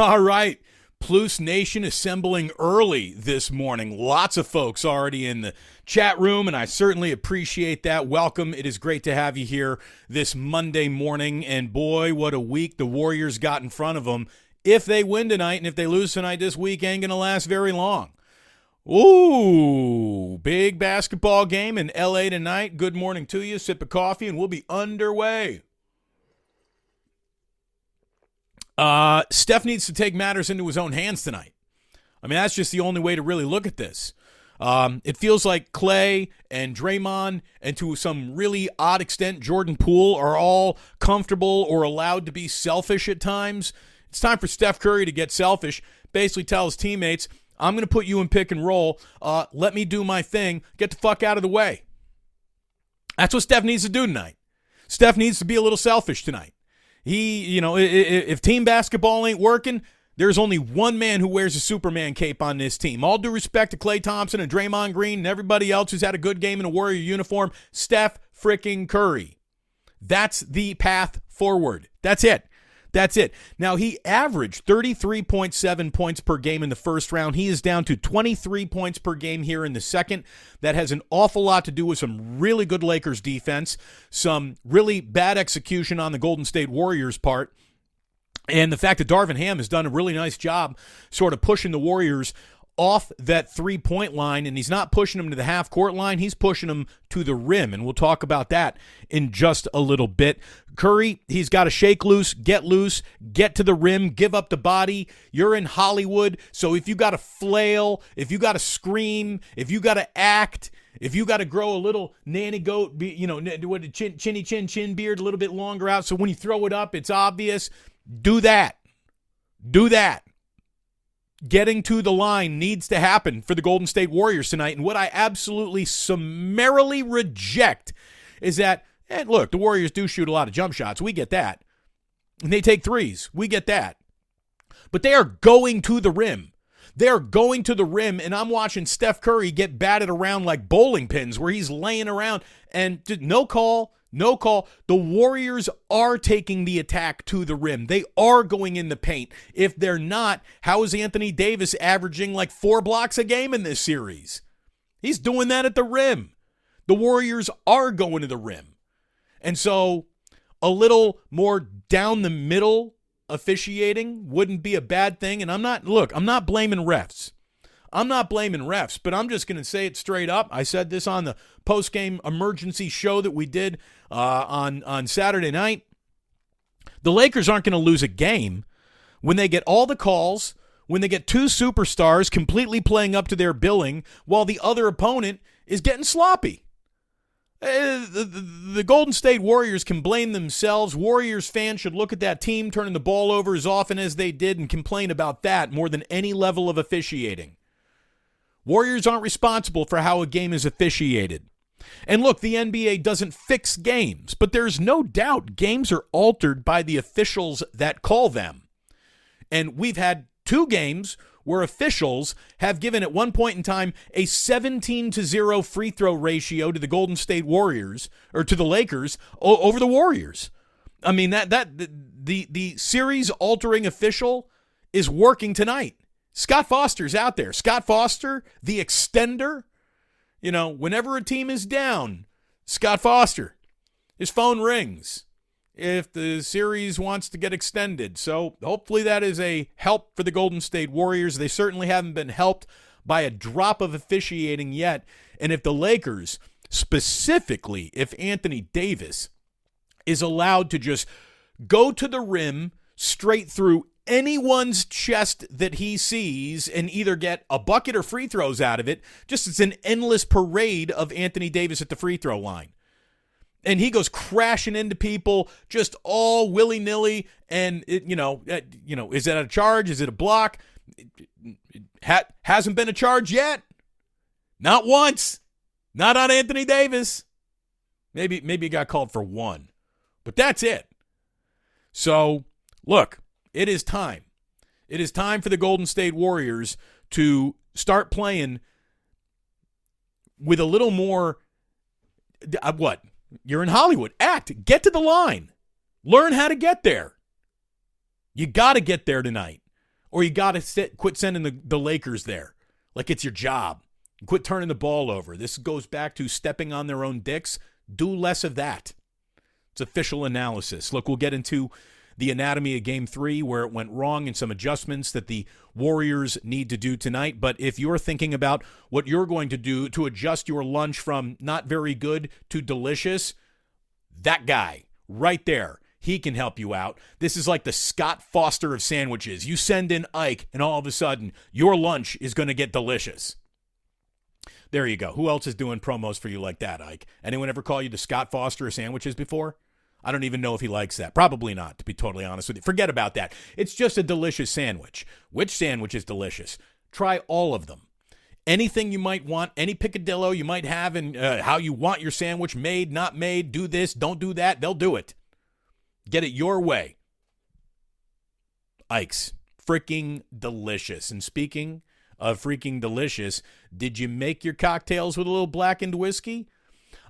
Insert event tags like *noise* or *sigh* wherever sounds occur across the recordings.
*laughs* All right. Plus Nation assembling early this morning. Lots of folks already in the chat room, and I certainly appreciate that. Welcome. It is great to have you here this Monday morning. And boy, what a week the Warriors got in front of them. If they win tonight and if they lose tonight, this week ain't going to last very long. Ooh, big basketball game in LA tonight. Good morning to you. Sip of coffee, and we'll be underway. Uh, Steph needs to take matters into his own hands tonight. I mean, that's just the only way to really look at this. Um, it feels like Klay and Draymond, and to some really odd extent, Jordan Poole, are all comfortable or allowed to be selfish at times. It's time for Steph Curry to get selfish. Basically, tell his teammates, I'm going to put you in pick and roll. Uh, let me do my thing. Get the fuck out of the way. That's what Steph needs to do tonight. Steph needs to be a little selfish tonight. He, you know, if team basketball ain't working, there's only one man who wears a Superman cape on this team. All due respect to Klay Thompson and Draymond Green and everybody else who's had a good game in a Warrior uniform, Steph freaking Curry. That's the path forward. That's it. That's it. Now, he averaged 33.7 points per game in the first round. He is down to 23 points per game here in the second. That has an awful lot to do with some really good Lakers defense, some really bad execution on the Golden State Warriors' part. And the fact that Darvin Ham has done a really nice job sort of pushing the Warriors off that three point line, and he's not pushing them to the half court line. He's pushing them to the rim, and we'll talk about that in just a little bit. Curry, he's got to shake loose, get loose, get to the rim, give up the body. You're in Hollywood, so if you got to flail, if you got to scream, if you got to act, if you got to grow a little nanny goat, you know, what chin, chinny chin chin beard a little bit longer out, so when you throw it up, it's obvious. Do that. Do that getting to the line needs to happen for the Golden State Warriors tonight. And what I absolutely summarily reject is that, and look, the Warriors do shoot a lot of jump shots. We get that. And they take threes. We get that. But they are going to the rim. They're going to the rim, and I'm watching Steph Curry get batted around like bowling pins where he's laying around and no call, no call. The Warriors are taking the attack to the rim. They are going in the paint. If they're not, how is Anthony Davis averaging like four blocks a game in this series? He's doing that at the rim. The Warriors are going to the rim. And so a little more down the middle officiating wouldn't be a bad thing. And I'm not, look, I'm not blaming refs. I'm not blaming refs, but I'm just going to say it straight up. I said this on the post game emergency show that we did uh, on on Saturday night. The Lakers aren't going to lose a game when they get all the calls, when they get two superstars completely playing up to their billing, while the other opponent is getting sloppy. The, the, Golden State Warriors can blame themselves. Warriors fans should look at that team turning the ball over as often as they did and complain about that more than any level of officiating. Warriors aren't responsible for how a game is officiated. And look, the NBA doesn't fix games, but there's no doubt games are altered by the officials that call them. And we've had two games where officials have given at one point in time a 17 to 0 free throw ratio to the Golden State Warriors or to the Lakers over the Warriors. I mean that that the the, the series altering official is working tonight. Scott Foster's out there. Scott Foster, the extender. You know, whenever a team is down, Scott Foster, his phone rings if the series wants to get extended. So hopefully that is a help for the Golden State Warriors. They certainly haven't been helped by a drop of officiating yet. And if the Lakers, specifically if Anthony Davis, is allowed to just go to the rim straight through anyone's chest that he sees and either get a bucket or free throws out of it. Just it's an endless parade of Anthony Davis at the free throw line. And he goes crashing into people just all willy nilly. And, it, you know, uh, you know, is that a charge? Is it a block? It, it ha- hasn't been a charge yet. Not once. Not on Anthony Davis. Maybe maybe he got called for one. But that's it. So, look, it is time. It is time for the Golden State Warriors to start playing with a little more. Uh, what? You're in Hollywood. Act. Get to the line. Learn how to get there. You got to get there tonight. or you got to quit sending the, the Lakers there like it's your job. Quit turning the ball over. This goes back to stepping on their own dicks. Do less of that. It's official analysis. Look, we'll get into the anatomy of game three, where it went wrong, and some adjustments that the Warriors need to do tonight. But if you're thinking about what you're going to do to adjust your lunch from not very good to delicious, that guy right there he can help you out. This is like the Scott Foster of sandwiches. You send in Ike, and all of a sudden, your lunch is going to get delicious. There you go. Who else is doing promos for you like that, Ike? Anyone ever call you the Scott Foster of sandwiches before? I don't even know if he likes that. Probably not, to be totally honest with you. Forget about that. It's just a delicious sandwich. Which sandwich is delicious? Try all of them. Anything you might want, any picadillo you might have, and uh, how you want your sandwich made, not made, do this, don't do that, they'll do it. Get it your way. Ike's freaking delicious. And speaking of freaking delicious, did you make your cocktails with a little blackened whiskey?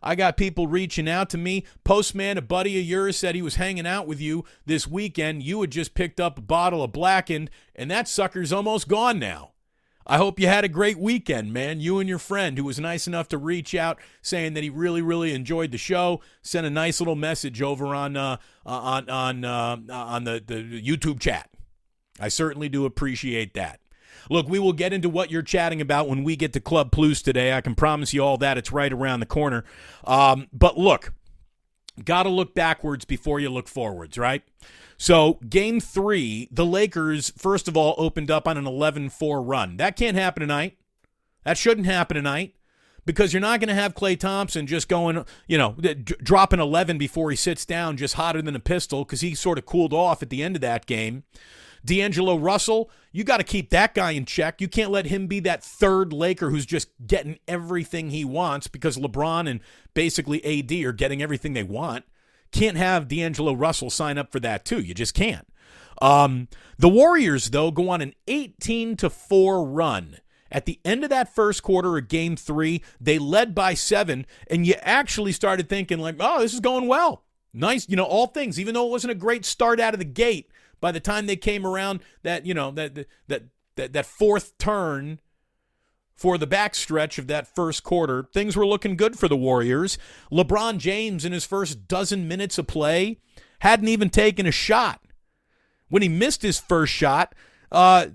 I got people reaching out to me. Postman, a buddy of yours, said he was hanging out with you this weekend. You had just picked up a bottle of blackened, and that sucker's almost gone now. I hope you had a great weekend, man. You and your friend, who was nice enough to reach out saying that he really, really enjoyed the show, sent a nice little message over on uh, uh on on uh, on the, the YouTube chat. I certainly do appreciate that. Look, we will get into what you're chatting about when we get to Club Plus today. I can promise you all that. It's right around the corner. Um, but look, got to look backwards before you look forwards, right? So, game three, the Lakers, first of all, opened up on an 11 4 run. That can't happen tonight. That shouldn't happen tonight because you're not going to have Klay Thompson just going, you know, d- dropping 11 before he sits down, just hotter than a pistol because he sort of cooled off at the end of that game. D'Angelo Russell, you got to keep that guy in check. You can't let him be that third Laker who's just getting everything he wants because LeBron and basically AD are getting everything they want. Can't have D'Angelo Russell sign up for that too. You just can't. Um, the Warriors, though, go on an 18 to 4 run. At the end of that first quarter of game three, they led by seven, and you actually started thinking, like, oh, this is going well. Nice, you know, all things, even though it wasn't a great start out of the gate, by the time they came around that, you know, that that that, that fourth turn for the backstretch of that first quarter, things were looking good for the Warriors. LeBron James, in his first dozen minutes of play, hadn't even taken a shot. When he missed his first shot, uh,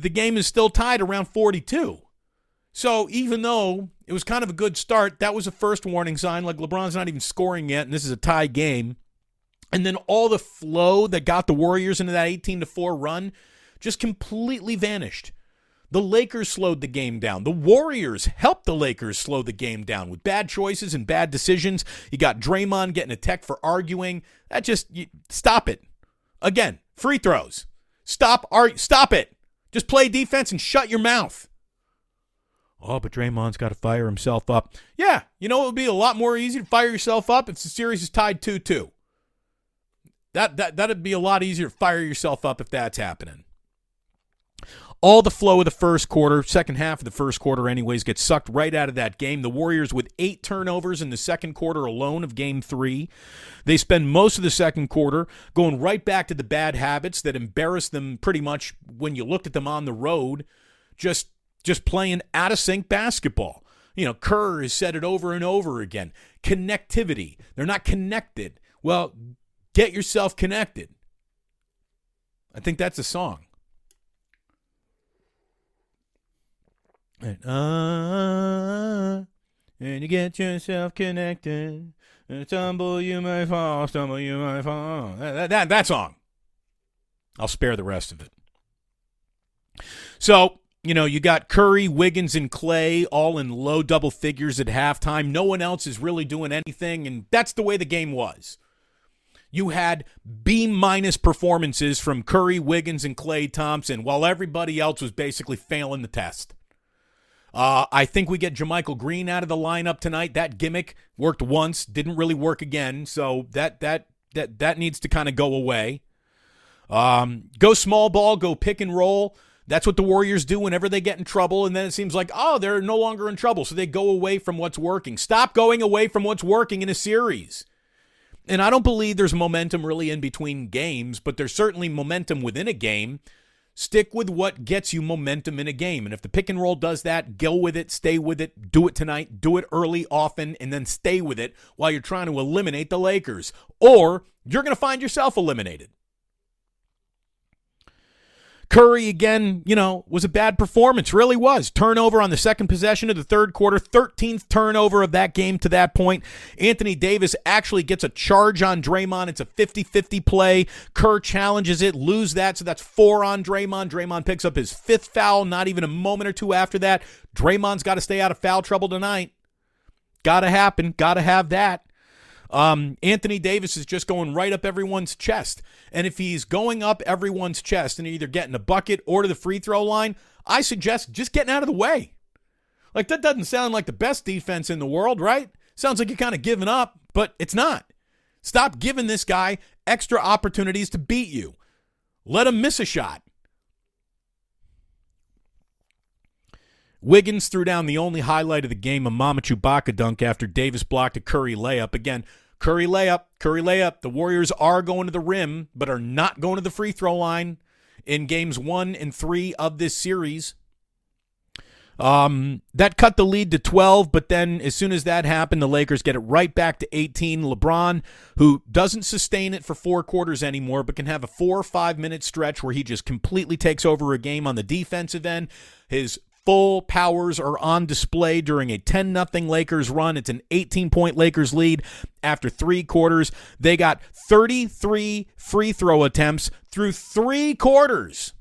the game is still tied around 42. So even though it was kind of a good start, that was a first warning sign. Like LeBron's not even scoring yet, and this is a tie game. And then all the flow that got the Warriors into that 18 to 4 run just completely vanished. The Lakers slowed the game down. The Warriors helped the Lakers slow the game down with bad choices and bad decisions. You got Draymond getting a tech for arguing. That just you, stop it. Again, free throws. Stop stop it. Just play defense and shut your mouth. Oh, but Draymond's got to fire himself up. Yeah, you know it would be a lot more easy to fire yourself up if the series is tied 2-2. That that that'd be a lot easier to fire yourself up if that's happening all the flow of the first quarter, second half of the first quarter, anyways, gets sucked right out of that game. The Warriors with eight turnovers in the second quarter alone of game three. They spend most of the second quarter going right back to the bad habits that embarrassed them pretty much when you looked at them on the road, just just playing out of sync basketball. You know, Kerr has said it over and over again. Connectivity. They're not connected. Well, get yourself connected. I think that's a song. And, uh, and you get yourself connected. And stumble, you may fall. Stumble, you may fall. That, that, that song. I'll spare the rest of it. So, you know, you got Curry, Wiggins, and Klay all in low double figures at halftime. No one else is really doing anything, and that's the way the game was. You had B minus performances from Curry, Wiggins, and Klay Thompson, while everybody else was basically failing the test. Uh, I think we get JaMychal Green out of the lineup tonight. That gimmick worked once, didn't really work again. So that that that that needs to kind of go away. Um, go small ball, go pick and roll. That's what the Warriors do whenever they get in trouble, and then it seems like oh they're no longer in trouble, so they go away from what's working. Stop going away from what's working in a series. And I don't believe there's momentum really in between games, but there's certainly momentum within a game Stick with what gets you momentum in a game. And if the pick and roll does that, go with it, stay with it, do it tonight, do it early, often, and then stay with it while you're trying to eliminate the Lakers. Or you're going to find yourself eliminated. Curry again, you know, was a bad performance. Really was. Turnover on the second possession of the third quarter, 13th turnover of that game to that point. Anthony Davis actually gets a charge on Draymond. It's a 50 50 play. Kerr challenges it, lose that. So that's four on Draymond. Draymond picks up his fifth foul, not even a moment or two after that. Draymond's got to stay out of foul trouble tonight. Got to happen. Got to have that. Um, Anthony Davis is just going right up everyone's chest. And if he's going up everyone's chest and either getting a bucket or to the free throw line, I suggest just getting out of the way. Like, that doesn't sound like the best defense in the world, right? Sounds like you're kind of giving up, but it's not. Stop giving this guy extra opportunities to beat you. Let him miss a shot. Wiggins threw down the only highlight of the game, a Mama Chewbacca dunk after Davis blocked a Curry layup. Again, Curry layup, Curry layup. The Warriors are going to the rim, but are not going to the free throw line in games one and three of this series. Um, that cut the lead to 12, but then as soon as that happened, the Lakers get it right back to 18. LeBron, who doesn't sustain it for four quarters anymore, but can have a four or five minute stretch where he just completely takes over a game on the defensive end. His full powers are on display during a 10 0 Lakers run. It's an 18 point Lakers lead after three quarters. They got 33 free throw attempts through three quarters,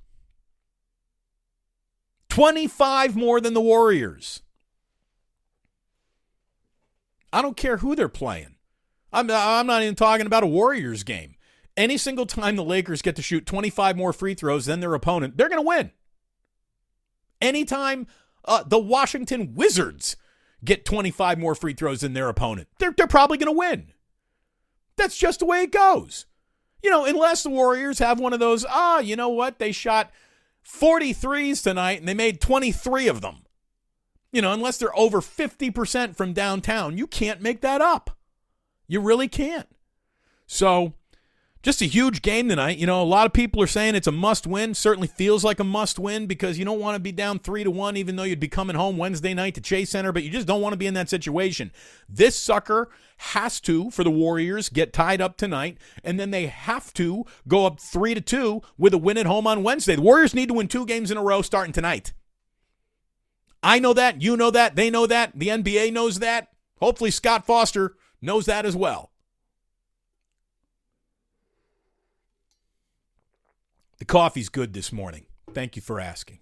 25 more than the Warriors. I don't care who they're playing. I'm, I'm not even talking about a Warriors game. Any single time the Lakers get to shoot 25 more free throws than their opponent, they're going to win. Anytime uh, the Washington Wizards get 25 more free throws than their opponent, they're, they're probably going to win. That's just the way it goes. You know, unless the Warriors have one of those, ah, you know what? They shot 43s tonight and they made 23 of them. You know, unless they're over 50% from downtown, you can't make that up. You really can't. So, just a huge game tonight. You know, a lot of people are saying it's a must win. Certainly feels like a must win because you don't want to be down three to one, even though you'd be coming home Wednesday night to Chase Center, but you just don't want to be in that situation. This sucker has to, for the Warriors, get tied up tonight, and then they have to go up three to two with a win at home on Wednesday. The Warriors need to win two games in a row starting tonight. I know that. You know that. They know that. The NBA knows that. Hopefully, Scott Foster knows that as well. Coffee's good this morning. Thank you for asking.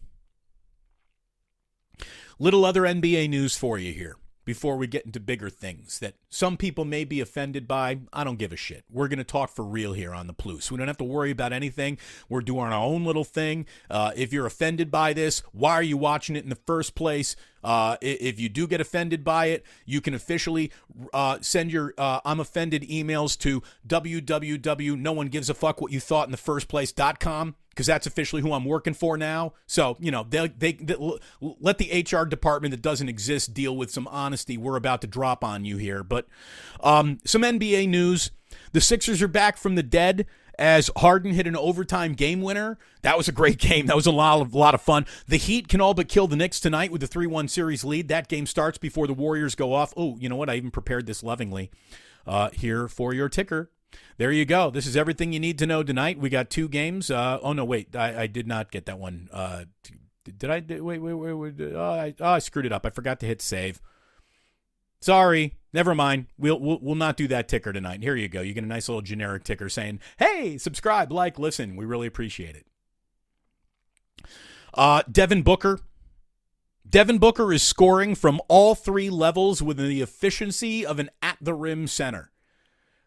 Little other NBA news for you here before we get into bigger things that some people may be offended by. I don't give a shit. We're going to talk for real here on the Plus. We don't have to worry about anything. We're doing our own little thing. Uh, if you're offended by this, why are you watching it in the first place? Uh, if you do get offended by it, you can officially uh, send your uh, I'm offended emails to www. No one gives a fuck what you thought in the first place.com because that's officially who I'm working for now. So, you know, they, they, they, let the HR department that doesn't exist deal with some honesty we're about to drop on you here. But um, some NBA news. The Sixers are back from the dead as Harden hit an overtime game winner. That was a great *laughs* game. That was a lot of, lot of fun. The Heat can all but kill the Knicks tonight with the 3 1 series lead. That game starts before the Warriors go off. Oh, you know what? I even prepared this lovingly uh, here for your ticker. There you go. This is everything you need to know tonight. We got two games. Uh, oh no, wait, I, I, did not get that one. Uh, did I? Wait, wait, wait, wait. Oh I, oh, I screwed it up. I forgot to hit save. Sorry. Never mind. We'll, we'll we'll not do that ticker tonight. Here you go. You get a nice little generic ticker saying, "Hey, subscribe, like, listen. We really appreciate it." Uh, Devin Booker. Devin Booker is scoring from all three levels with the efficiency of an at the rim center.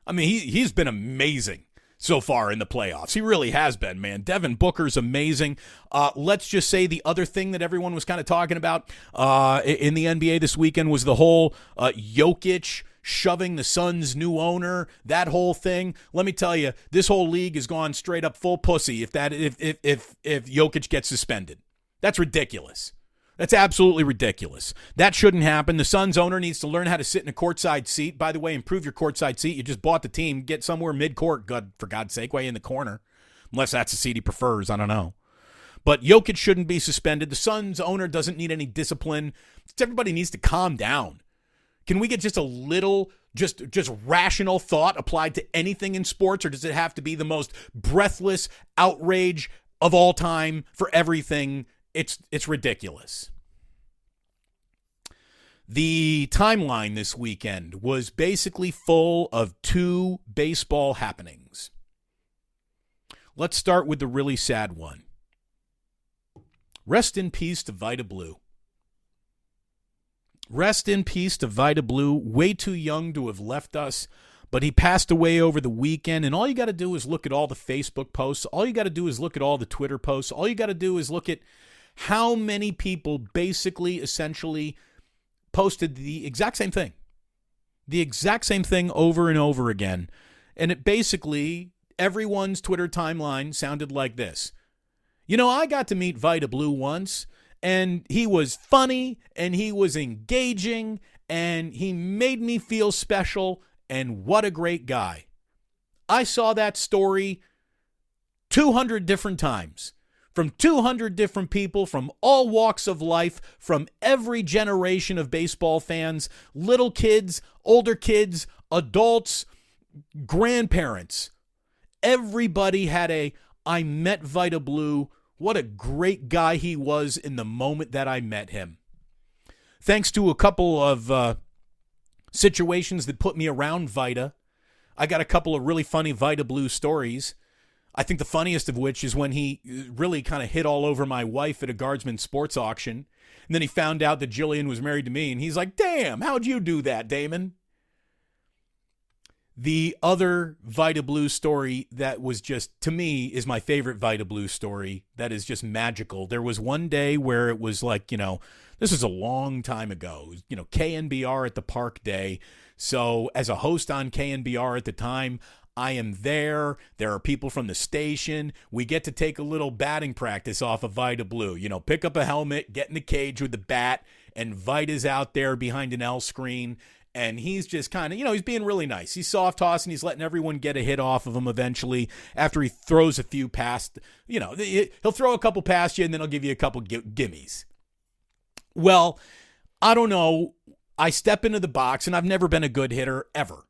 I mean, he, he's been amazing so far in the playoffs. He really has been, man. Devin Booker's amazing. Uh, let's just say the other thing that everyone was kind of talking about uh, in the NBA this weekend was the whole uh, Jokic shoving the Suns' new owner, that whole thing. Let me tell you, this whole league has gone straight up full pussy if that if if if, if Jokic gets suspended. That's ridiculous. That's absolutely ridiculous. That shouldn't happen. The Suns owner needs to learn how to sit in a courtside seat. By the way, improve your courtside seat. You just bought the team. Get somewhere mid court. God, for God's sake, way in the corner. Unless that's the seat he prefers. I don't know. But Jokic shouldn't be suspended. The Suns owner doesn't need any discipline. Everybody needs to calm down. Can we get just a little just just rational thought applied to anything in sports or does it have to be the most breathless outrage of all time for everything? It's it's ridiculous. The timeline this weekend was basically full of two baseball happenings. Let's start with the really sad one. Rest in peace to Vida Blue. Rest in peace to Vida Blue, way too young to have left us, but he passed away over the weekend. And all you got to do is look at all the Facebook posts. All you got to do is look at all the Twitter posts. All you got to do is look at how many people basically, essentially, posted the exact same thing. The exact same thing over and over again. And it basically, everyone's Twitter timeline sounded like this. You know, I got to meet Vida Blue once, and he was funny, and he was engaging, and he made me feel special, and what a great guy. I saw that story 200 different times from 200 different people from all walks of life, from every generation of baseball fans, little kids, older kids, adults, grandparents. Everybody had a I met Vida Blue. What a great guy he was in the moment that I met him. Thanks to a couple of uh, situations that put me around Vida, I got a couple of really funny Vida Blue stories. I think the funniest of which is when he uh, really kind of hit all over my wife at a guardsman sports auction. And then he found out that Jillian was married to me, and he's like, Damn, how'd you do that, Damon? The other Vida Blue story that was just, to me, is my favorite Vida Blue story. That is just magical. There was one day where it was like, you know, this is a long time ago, you know, KNBR at the Park Day. So, as a host on KNBR at the time, I am there. There are people from the station. We get to take a little batting practice off of Vida Blue. You know, pick up a helmet, get in the cage with the bat, and Vida's out there behind an L screen. And he's just kind of, you know, he's being really nice. He's soft tossing. He's letting everyone get a hit off of him eventually after he throws a few past, you know, he'll throw a couple past you and then he'll give you a couple gimmies. Well, I don't know. I step into the box and I've never been a good hitter ever.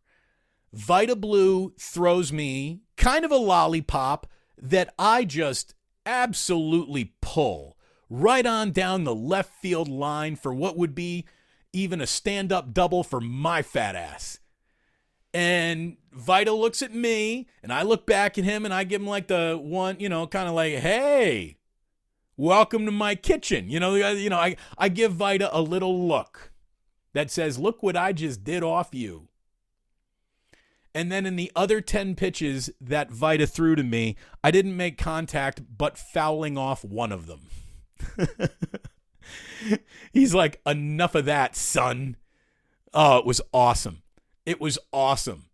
Vida Blue throws me kind of a lollipop that I just absolutely pull right on down the left field line for what would be even a stand up double for my fat ass. And Vida looks at me, and I look back at him, and I give him like the one, you know, kind of like, hey, welcome to my kitchen. You know, you know, I, I give Vida a little look that says, look what I just did off you. And then in the other 10 pitches that Vida threw to me, I didn't make contact but fouling off one of them. *laughs* He's like, enough of that, son. Oh, it was awesome. It was awesome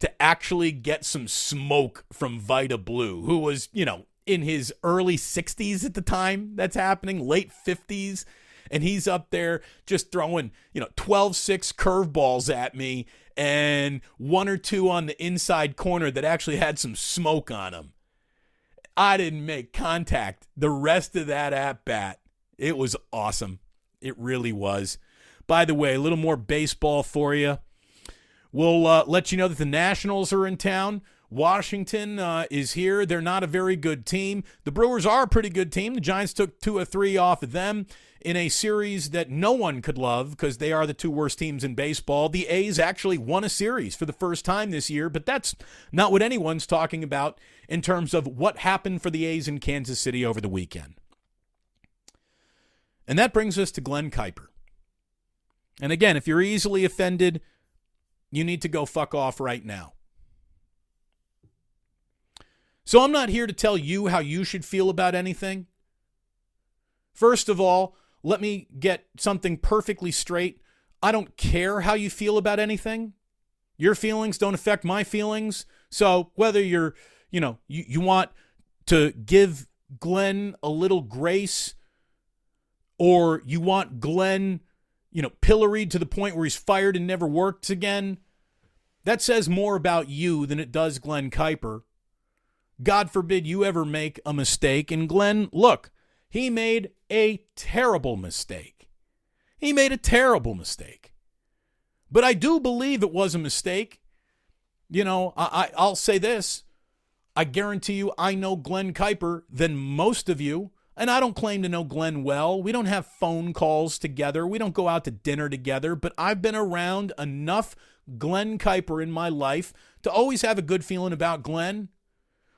to actually get some smoke from Vida Blue, who was, you know, in his early 60s at the time that's happening, late 50s. And he's up there just throwing, you know, 12 6 curveballs at me and one or two on the inside corner that actually had some smoke on them. I didn't make contact the rest of that at bat. It was awesome. It really was. By the way, a little more baseball for you. We'll uh, let you know that the Nationals are in town. Washington uh, is here. They're not a very good team. The Brewers are a pretty good team. The Giants took two or three off of them in a series that no one could love because they are the two worst teams in baseball. The A's actually won a series for the first time this year, but that's not what anyone's talking about in terms of what happened for the A's in Kansas City over the weekend. And that brings us to Glen Kuiper. And again, if you're easily offended, you need to go fuck off right now. So I'm not here to tell you how you should feel about anything. First of all, let me get something perfectly straight. I don't care how you feel about anything. Your feelings don't affect my feelings. So whether you're, you know, you, you want to give Glen a little grace or you want Glen, you know, pilloried to the point where he's fired and never works again, that says more about you than it does Glen Kuiper. God forbid you ever make a mistake. And Glen, look, he made a terrible mistake. He made a terrible mistake. But I do believe it was a mistake. You know, I, I, will say this I guarantee you, I know Glen Kuiper than most of you. And I don't claim to know Glen well. We don't have phone calls together. We don't go out to dinner together. But I've been around enough Glen Kuiper in my life to always have a good feeling about Glen.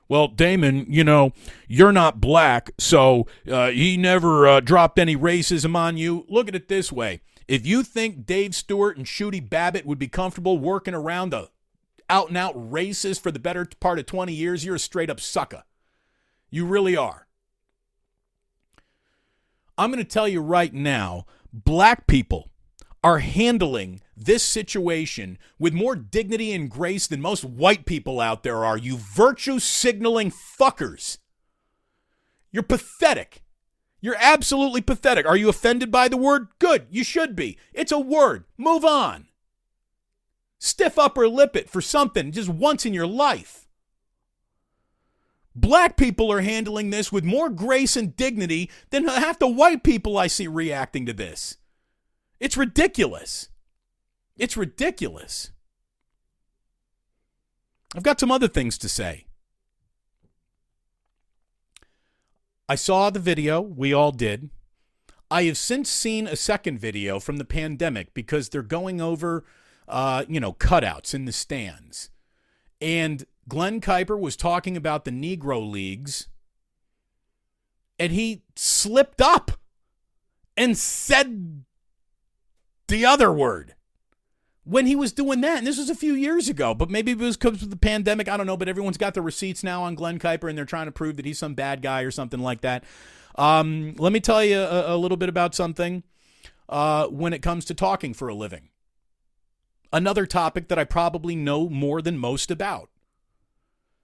Well, Damon, you know, you're not black, so uh, he never uh, dropped any racism on you. Look at it this way. If you think Dave Stewart and Shooty Babbitt would be comfortable working around the out and out racist for the better part of 20 years, you're a straight up sucker. You really are. I'm going to tell you right now black people are handling this situation with more dignity and grace than most white people out there are, you virtue signaling fuckers. You're pathetic. You're absolutely pathetic. Are you offended by the word? Good, you should be. It's a word. Move on. Stiff upper lip it for something just once in your life. Black people are handling this with more grace and dignity than half the white people I see reacting to this. It's ridiculous. It's ridiculous. I've got some other things to say. I saw the video, we all did. I have since seen a second video from the pandemic because they're going over, uh, you know, cutouts in the stands. And Glen Kuiper was talking about the Negro Leagues, and he slipped up and said the other word when he was doing that. And this was a few years ago, but maybe it was because of the pandemic. I don't know. But everyone's got the receipts now on Glen Kuiper, and they're trying to prove that he's some bad guy or something like that. Um, let me tell you a, a little bit about something uh, when it comes to talking for a living. Another topic that I probably know more than most about.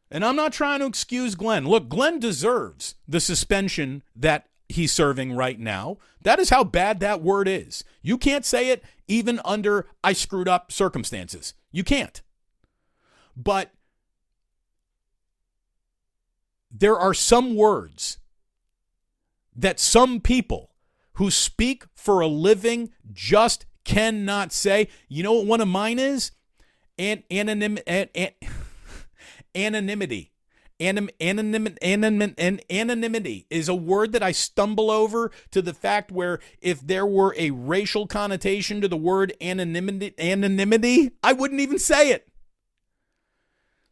And I'm not trying to excuse Glen. Look, Glen deserves the suspension that he's serving right now. That is how bad that word is. You can't say it even under I screwed up circumstances. You can't. But there are some words that some people who speak for a living just cannot say. You know what one of mine is? An- anonym- an- an- *laughs* anonymity. Anim, anonym, anonym, anonymity is a word that I stumble over to the fact where if there were a racial connotation to the word anonymity, anonymity, I wouldn't even say it.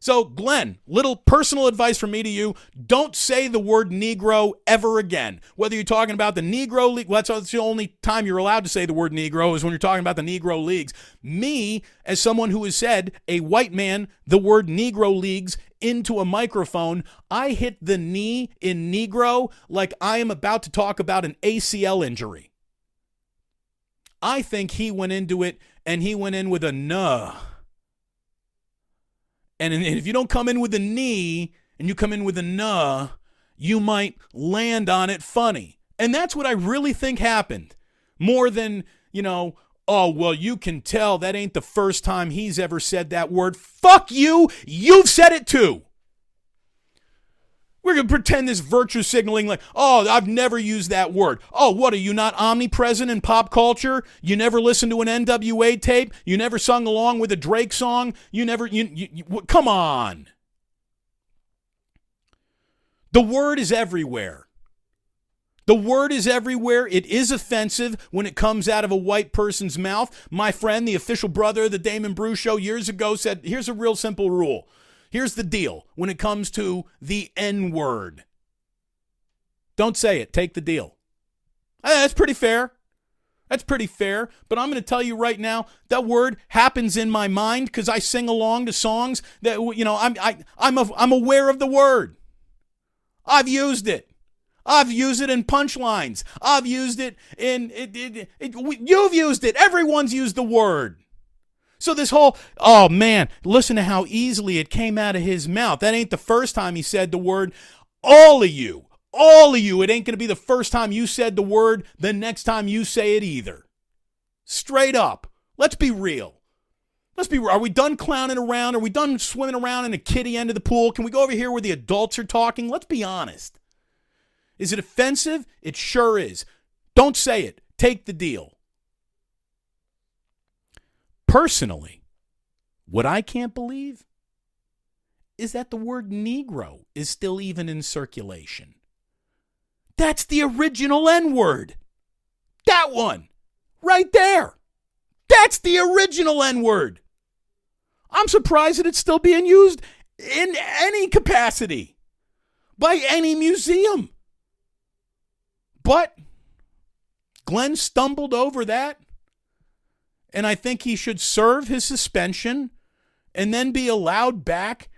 So, Glen, little personal advice from me to you don't say the word Negro ever again. Whether you're talking about the Negro League, well, that's the only time you're allowed to say the word Negro is when you're talking about the Negro Leagues. Me, as someone who has said, a white man, the word Negro Leagues into a microphone, I hit the knee in Negro like I am about to talk about an ACL injury. I think he went into it and he went in with a nuh and if you don't come in with a knee and you come in with a nuh, you might land on it funny. And that's what I really think happened. More than, you know, oh, well, you can tell that ain't the first time he's ever said that word. Fuck you. You've said it too. We're going to pretend this virtue signaling like, oh, I've never used that word. Oh, what are you not omnipresent in pop culture? You never listened to an NWA tape? You never sung along with a Drake song? You never, you, you, you come on. The word is everywhere. The word is everywhere. It is offensive when it comes out of a white person's mouth. My friend, the official brother of the Damon Bruce show years ago, said, here's a real simple rule Here's the deal when it comes to the N word don't say it, take the deal. That's pretty fair. That's pretty fair. But I'm going to tell you right now, that word happens in my mind because I sing along to songs that you know I'm I I'm a, I'm aware of the word. I've used it. I've used it in punchlines. I've used it in it, it, it, you've used it. Everyone's used the word. So this whole, oh man, listen to how easily it came out of his mouth. That ain't the first time he said the word. All of you, all of you, it ain't going to be the first time you said the word, the next time you say it either. Straight up. Let's be real. Let's be Are we done clowning around? Are we done swimming around in a kiddie end of the pool? Can we go over here where the adults are talking? Let's be honest. Is it offensive? It sure is. Don't say it. Take the deal. Personally, what I can't believe is that the word Negro is still even in circulation. That's the original N word. That one. Right there. That's the original N word. I'm surprised that it's still being used in any capacity by any museum. But Glen stumbled over that, and I think he should serve his suspension and then be allowed back.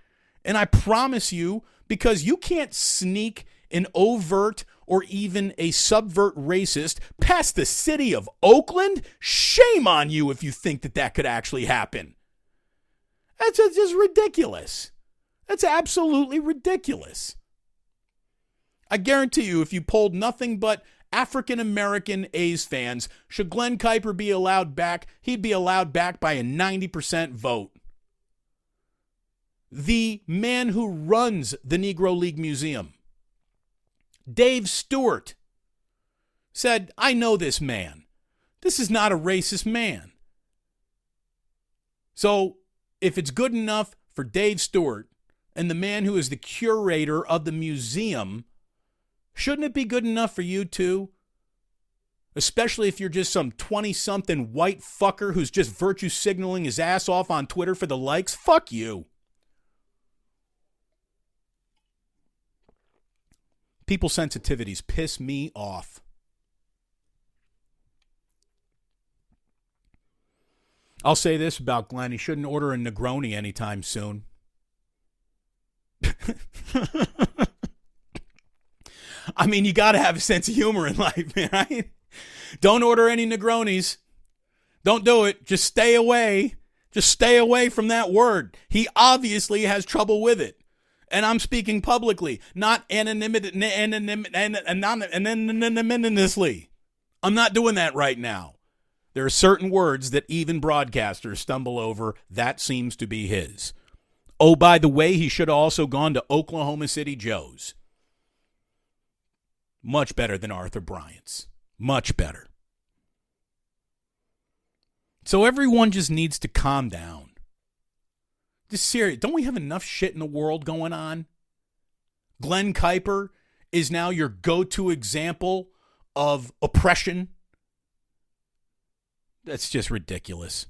And I promise you, because you can't sneak an overt or even a subvert racist past the city of Oakland, shame on you if you think that that could actually happen. That's just ridiculous. That's absolutely ridiculous. I guarantee you, if you polled nothing but African American A's fans, should Glen Kuiper be allowed back, he'd be allowed back by a 90% vote. The man who runs the Negro League Museum, Dave Stewart, said, I know this man. This is not a racist man. So if it's good enough for Dave Stewart and the man who is the curator of the museum, shouldn't it be good enough for you too? Especially if you're just some 20 something white fucker who's just virtue signaling his ass off on Twitter for the likes. Fuck you. People sensitivities piss me off. I'll say this about Glen. He shouldn't order a Negroni anytime soon. *laughs* *laughs* I mean, you got to have a sense of humor in *laughs* life, right? Don't order any Negronis. Don't do it. Just stay away. Just stay away from that word. He obviously has trouble with it. And I'm speaking publicly, not anonymity, anonymously. I'm not doing that right now. There are certain words that even broadcasters stumble over. That seems to be his. Oh, by the way, he should have also gone to Oklahoma City Joe's. Much better than Arthur Bryant's. Much better. So everyone just needs to calm down. Just serious. Don't we have enough shit in the world going on? Glen Kuiper is now your go to example of oppression that's just ridiculous.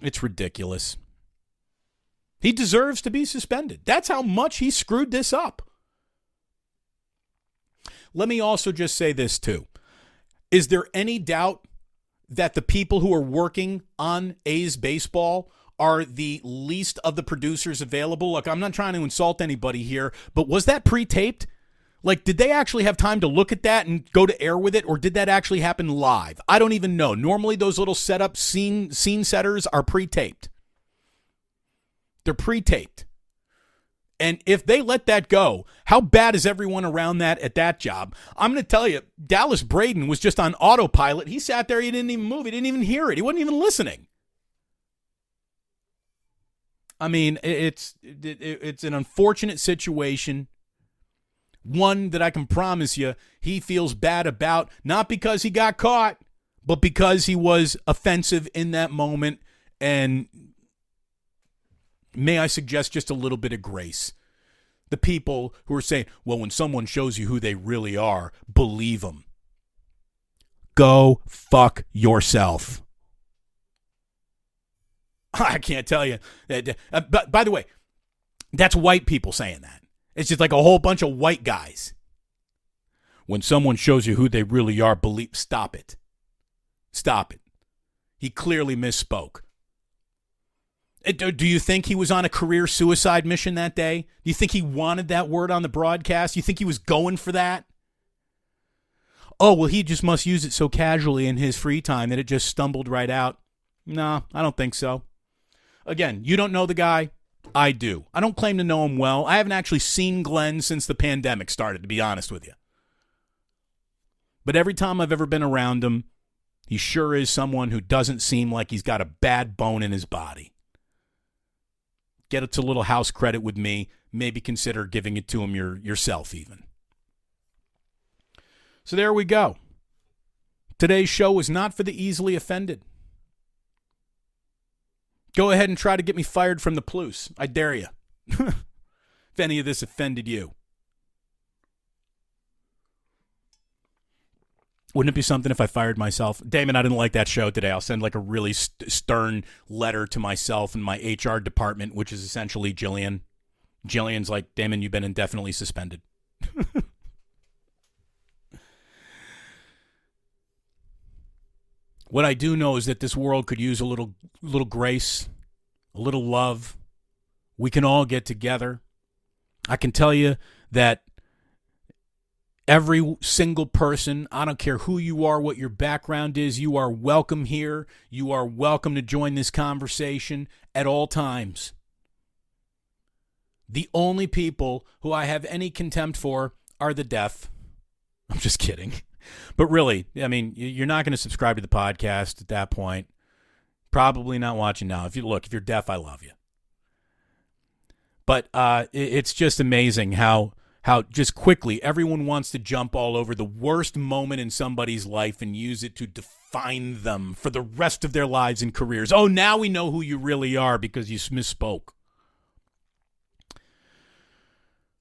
It's ridiculous. He deserves to be suspended. That's how much he screwed this up. Let me also just say this, too. Is there any doubt that the people who are working on A's baseball are the least of the producers available? Look, I'm not trying to insult anybody here, but was that pre taped? Like, did they actually have time to look at that and go to air with it, or did that actually happen live? I don't even know. Normally, those little setup scene scene setters are pre-taped. They're pre-taped. And if they let that go, how bad is everyone around that at that job? I'm going to tell you, Dallas Braden was just on autopilot. He sat there, he didn't even move, he didn't even hear it, he wasn't even listening. I mean, it's it's an unfortunate situation one that I can promise you he feels bad about, not because he got caught, but because he was offensive in that moment. And may I suggest just a little bit of grace? The people who are saying, well, when someone shows you who they really are, believe them. Go fuck yourself. *laughs* I can't tell you. Uh, but by the way, that's white people saying that. It's just like a whole bunch of white guys. When someone shows you who they really are, believe stop it. Stop it. He clearly misspoke. Uh, do you think he was on a career suicide mission that day? Do you think he wanted that word on the broadcast? Do you think he was going for that? Oh, well, he just must use it so casually in his free time that it just stumbled right out. No, I don't think so. Again, you don't know the guy. I do. I don't claim to know him well. I haven't actually seen Glen since the pandemic started, to be honest with you. But every time I've ever been around him, he sure is someone who doesn't seem like he's got a bad bone in his body. Get it to little house credit with me. Maybe consider giving it to him your, yourself, even. So there we go. Today's show was not for the easily offended. Go ahead and try to get me fired from the Plus. I dare you. *laughs* if any of this offended you. Wouldn't it be something if I fired myself? Damon, I didn't like that show today. I'll send like a really st- stern letter to myself and my HR department, which is essentially Jillian. Jillian's like, Damon, you've been indefinitely suspended. *laughs* what I do know is that this world could use a little little grace, a little love. We can all get together. I can tell you that Every single person, I don't care who you are, what your background is, you are welcome here. You are welcome to join this conversation at all times. The only people who I have any contempt for are the deaf. *laughs* I'm just kidding. But really, I mean, you're not going to subscribe to the podcast at that point. Probably not watching now. If you look, if you're deaf, I love you. But uh, it's just amazing how how just quickly everyone wants to jump all over the worst moment in somebody's life and use it to define them for the rest of their lives and careers. Oh, now we know who you really are because you misspoke.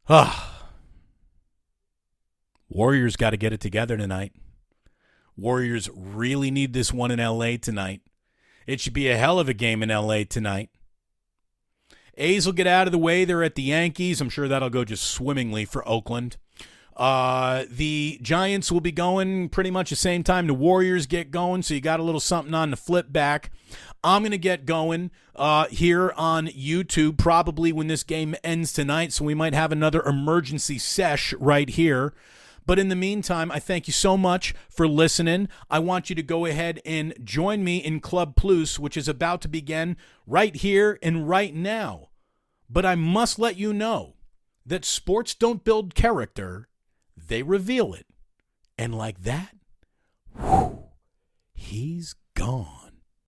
Ah. Warriors got to get it together tonight. Warriors really need this one in LA tonight. It should be a hell of a game in LA tonight. A's will get out of the way. They're at the Yankees. I'm sure that'll go just swimmingly for Oakland. Uh, the Giants will be going pretty much the same time the Warriors get going, so you got a little something on the flip back. I'm going to get going uh, here on YouTube probably when this game ends tonight, so we might have another emergency sesh right here. But in the meantime, I thank you so much for listening. I want you to go ahead and join me in Club Plus, which is about to begin right here and right now. But I must let you know that sports don't build character, they reveal it. And like that, whew, he's gone.